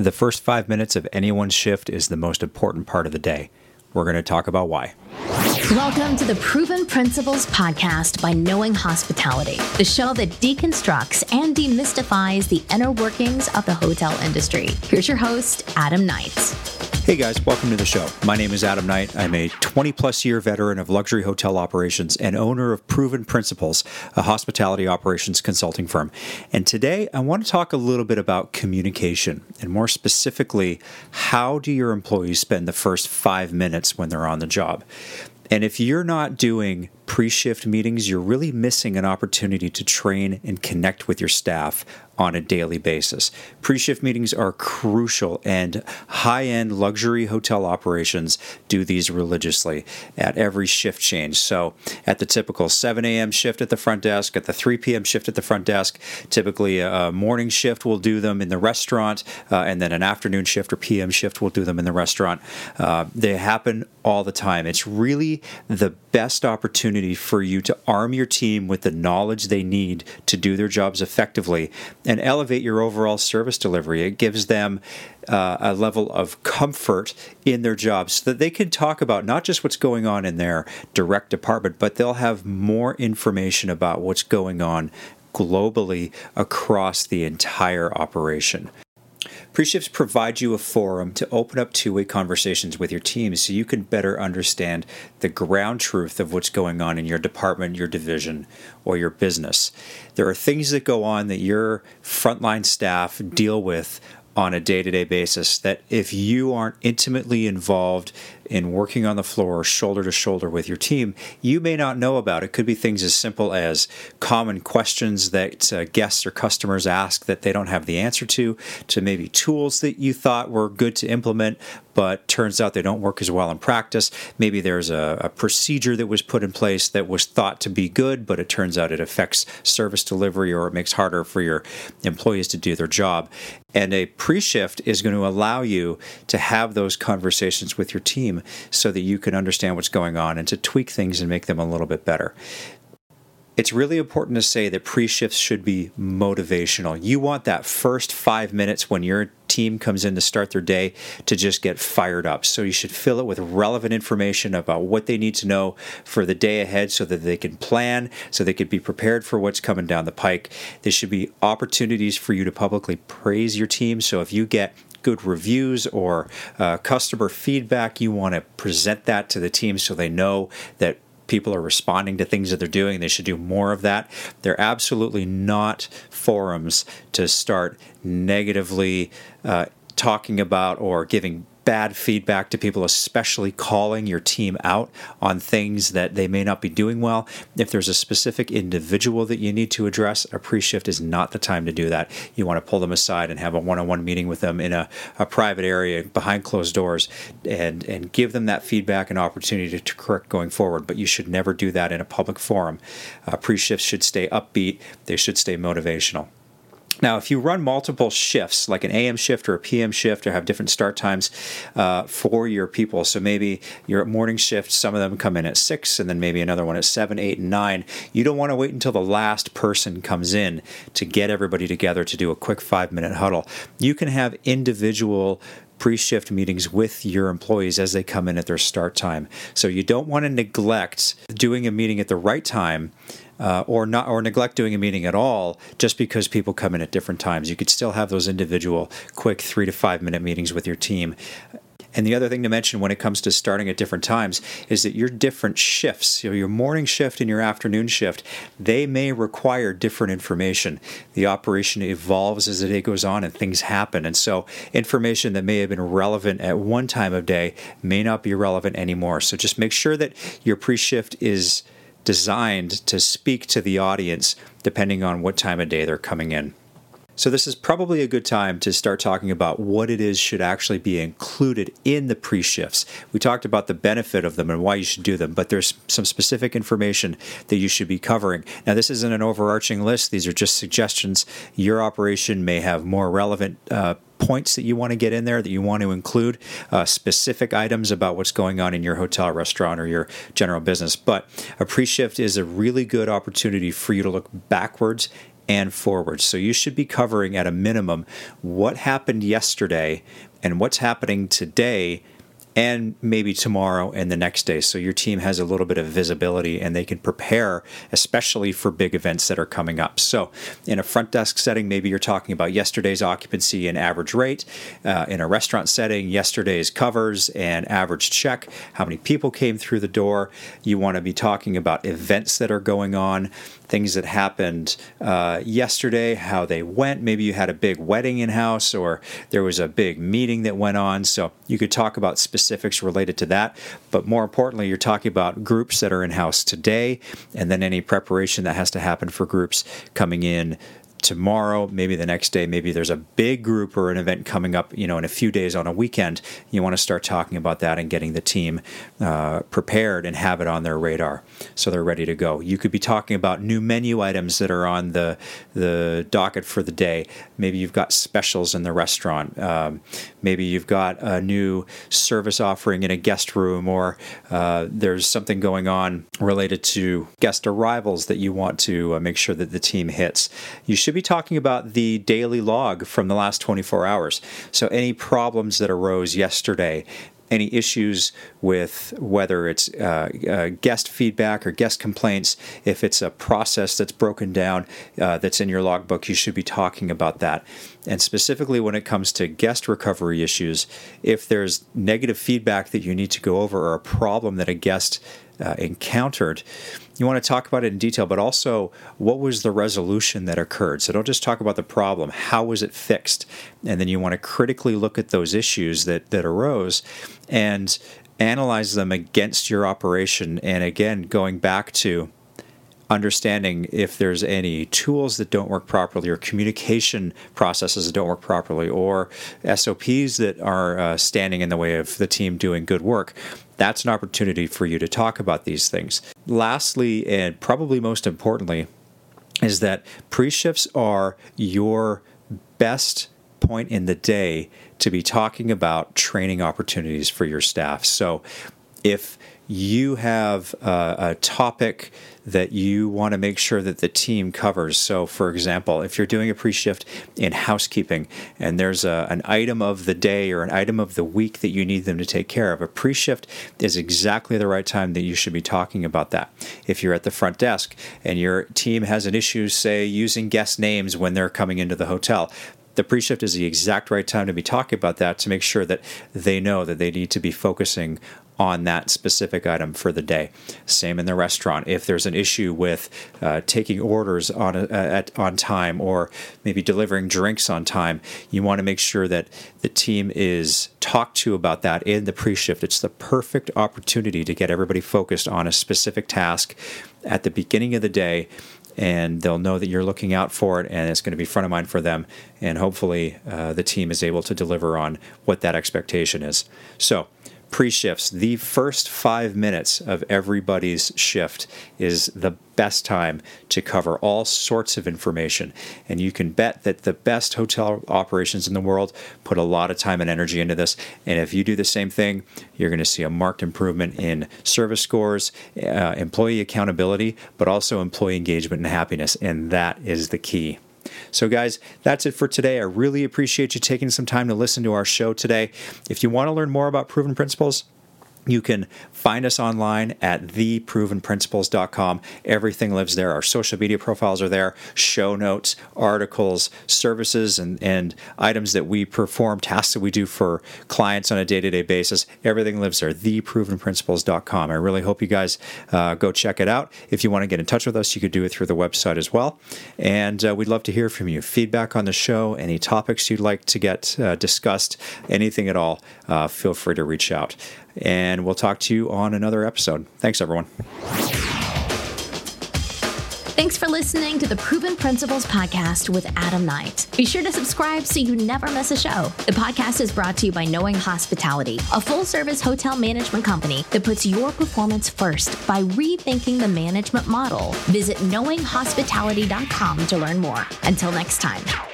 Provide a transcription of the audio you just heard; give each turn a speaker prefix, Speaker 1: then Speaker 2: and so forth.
Speaker 1: The first five minutes of anyone's shift is the most important part of the day. We're going to talk about why.
Speaker 2: Welcome to the Proven Principles podcast by Knowing Hospitality, the show that deconstructs and demystifies the inner workings of the hotel industry. Here's your host, Adam Knight.
Speaker 1: Hey guys, welcome to the show. My name is Adam Knight. I'm a 20 plus year veteran of luxury hotel operations and owner of Proven Principles, a hospitality operations consulting firm. And today I want to talk a little bit about communication and more specifically, how do your employees spend the first five minutes when they're on the job? And if you're not doing pre shift meetings, you're really missing an opportunity to train and connect with your staff on a daily basis. Pre shift meetings are crucial, and high end luxury hotel operations do these religiously at every shift change. So, at the typical 7 a.m. shift at the front desk, at the 3 p.m. shift at the front desk, typically a morning shift will do them in the restaurant, uh, and then an afternoon shift or PM shift will do them in the restaurant. Uh, they happen all the time. It's really the best opportunity for you to arm your team with the knowledge they need to do their jobs effectively and elevate your overall service delivery. It gives them uh, a level of comfort in their jobs so that they can talk about not just what's going on in their direct department, but they'll have more information about what's going on globally across the entire operation. Pre-shifts provide you a forum to open up two-way conversations with your team so you can better understand the ground truth of what's going on in your department, your division, or your business. There are things that go on that your frontline staff deal with on a day-to-day basis that if you aren't intimately involved in working on the floor shoulder to shoulder with your team, you may not know about. It could be things as simple as common questions that uh, guests or customers ask that they don't have the answer to, to maybe tools that you thought were good to implement, but turns out they don't work as well in practice. Maybe there's a, a procedure that was put in place that was thought to be good, but it turns out it affects service delivery or it makes harder for your employees to do their job. And a pre shift is going to allow you to have those conversations with your team so that you can understand what's going on and to tweak things and make them a little bit better. It's really important to say that pre shifts should be motivational. You want that first five minutes when your team comes in to start their day to just get fired up. So you should fill it with relevant information about what they need to know for the day ahead so that they can plan, so they can be prepared for what's coming down the pike. There should be opportunities for you to publicly praise your team. So if you get good reviews or uh, customer feedback, you want to present that to the team so they know that people are responding to things that they're doing. They should do more of that. They're absolutely not forums to start negatively uh, talking about or giving bad feedback to people, especially calling your team out on things that they may not be doing well. If there's a specific individual that you need to address, a pre shift is not the time to do that. You want to pull them aside and have a one on one meeting with them in a, a, private area behind closed doors and, and give them that feedback and opportunity to, to correct going forward. But you should never do that in a public forum. Uh, pre shifts should stay upbeat, they should stay motivational. Now, if you run multiple shifts, like an AM shift or a PM shift, or have different start times uh, for your people, so maybe your morning shift, some of them come in at six, and then maybe another one at seven, eight, and nine. You don't want to wait until the last person comes in to get everybody together to do a quick five minute huddle. You can have individual pre shift meetings with your employees as they come in at their start time. So you don't want to neglect doing a meeting at the right time uh, or not or neglect doing a meeting at all just because people come in at different times. You could still have those individual quick three to five minute meetings with your team. And the other thing to mention when it comes to starting at different times is that your different shifts, your morning shift and your afternoon shift, they may require different information. The operation evolves as the day goes on and things happen. And so information that may have been relevant at one time of day may not be relevant anymore. So just make sure that your pre-shift is designed to speak to the audience depending on what time of day they're coming in. So, this is probably a good time to start talking about what it is should actually be included in the pre shifts. We talked about the benefit of them and why you should do them, but there's some specific information that you should be covering. Now, this isn't an overarching list, these are just suggestions. Your operation may have more relevant uh, points that you want to get in there that you want to include uh, specific items about what's going on in your hotel, restaurant, or your general business. But a pre shift is a really good opportunity for you to look backwards and forward. So you should be covering at a minimum what happened yesterday and what's happening today and maybe tomorrow and the next day. So your team has a little bit of visibility and they can prepare, especially for big events that are coming up. So in a front desk setting, maybe you're talking about yesterday's occupancy and average rate. Uh, in a restaurant setting, yesterday's covers and average check, how many people came through the door. You want to be talking about events that are going on things that happened uh, yesterday, how they went. Maybe you had a big wedding in house or there was a big meeting that went on. So you could talk about specifics related to that. But more importantly, you're talking about groups that are in house today and then any preparation that has to happen for groups coming in tomorrow, maybe the next day, maybe there's a big group or an event coming up, you know, in a few days on a weekend. You want to start talking about that and getting the team uh, prepared and have it on their radar so they're ready to go. You could be talking about new menu items that are on the the docket for the day. Maybe you've got specials in the restaurant. Um, maybe you've got a new service offering in a guest room, or uh, there's something going on related to guest arrivals that you want to uh, make sure that the team hits. You should be talking about the daily log from the last 24 hours. So, any problems that arose yesterday, any issues with whether it's uh, uh, guest feedback or guest complaints, if it's a process that's broken down uh, that's in your logbook, you should be talking about that. And specifically when it comes to guest recovery issues, if there's negative feedback that you need to go over or a problem that a guest uh, encountered, you want to talk about it in detail, but also what was the resolution that occurred. So don't just talk about the problem, how was it fixed? And then you want to critically look at those issues that, that arose and analyze them against your operation. And again, going back to understanding if there's any tools that don't work properly or communication processes that don't work properly or SOPs that are uh, standing in the way of the team doing good work. That's an opportunity for you to talk about these things. Lastly, and probably most importantly, is that pre shifts are your best point in the day to be talking about training opportunities for your staff. So if you have a, a topic that you want to make sure that the team covers. So, for example, if you're doing a pre shift in housekeeping and there's a, an item of the day or an item of the week that you need them to take care of, a pre shift is exactly the right time that you should be talking about that. If you're at the front desk and your team has an issue, say, using guest names when they're coming into the hotel, the pre shift is the exact right time to be talking about that to make sure that they know that they need to be focusing on that specific item for the day. Same in the restaurant. If there's an issue with uh, taking orders on at on time or maybe delivering drinks on time, you want to make sure that the team is talked to about that in the pre-shift. It's the perfect opportunity to get everybody focused on a specific task at the beginning of the day and they'll know that you're looking out for it and it's going to be front of mind for them and hopefully uh, the team is able to deliver on what that expectation is so pre shifts, the first five minutes of everybody's shift is the best time to cover all sorts of information. And you can bet that the best hotel operations in the world put a lot of time and energy into this. And if you do the same thing, you're going to see a marked improvement in service scores, uh, employee accountability, but also employee engagement and happiness. And that is the key. So, guys, that's it for today. I really appreciate you taking some time to listen to our show today. If you want to learn more about proven principles, you can find us online at theprovenprinciples.com. Everything lives there. Our social media profiles are there, show notes, articles, services, and, and items that we perform, tasks that we do for clients on a day to day basis. Everything lives there, theprovenprinciples.com. I really hope you guys uh, go check it out. If you want to get in touch with us, you could do it through the website as well. And uh, we'd love to hear from you. Feedback on the show, any topics you'd like to get uh, discussed, anything at all, uh, feel free to reach out and we'll talk to you on another episode. Thanks, everyone.
Speaker 2: Thanks for listening to the Proven Principles Podcast with Adam Knight. Be sure to subscribe so you never miss a show. The podcast is brought to you by Knowing Hospitality, a full service hotel management company that puts your performance first by rethinking the management model. Visit knowinghospitality.com to learn more. Until next time.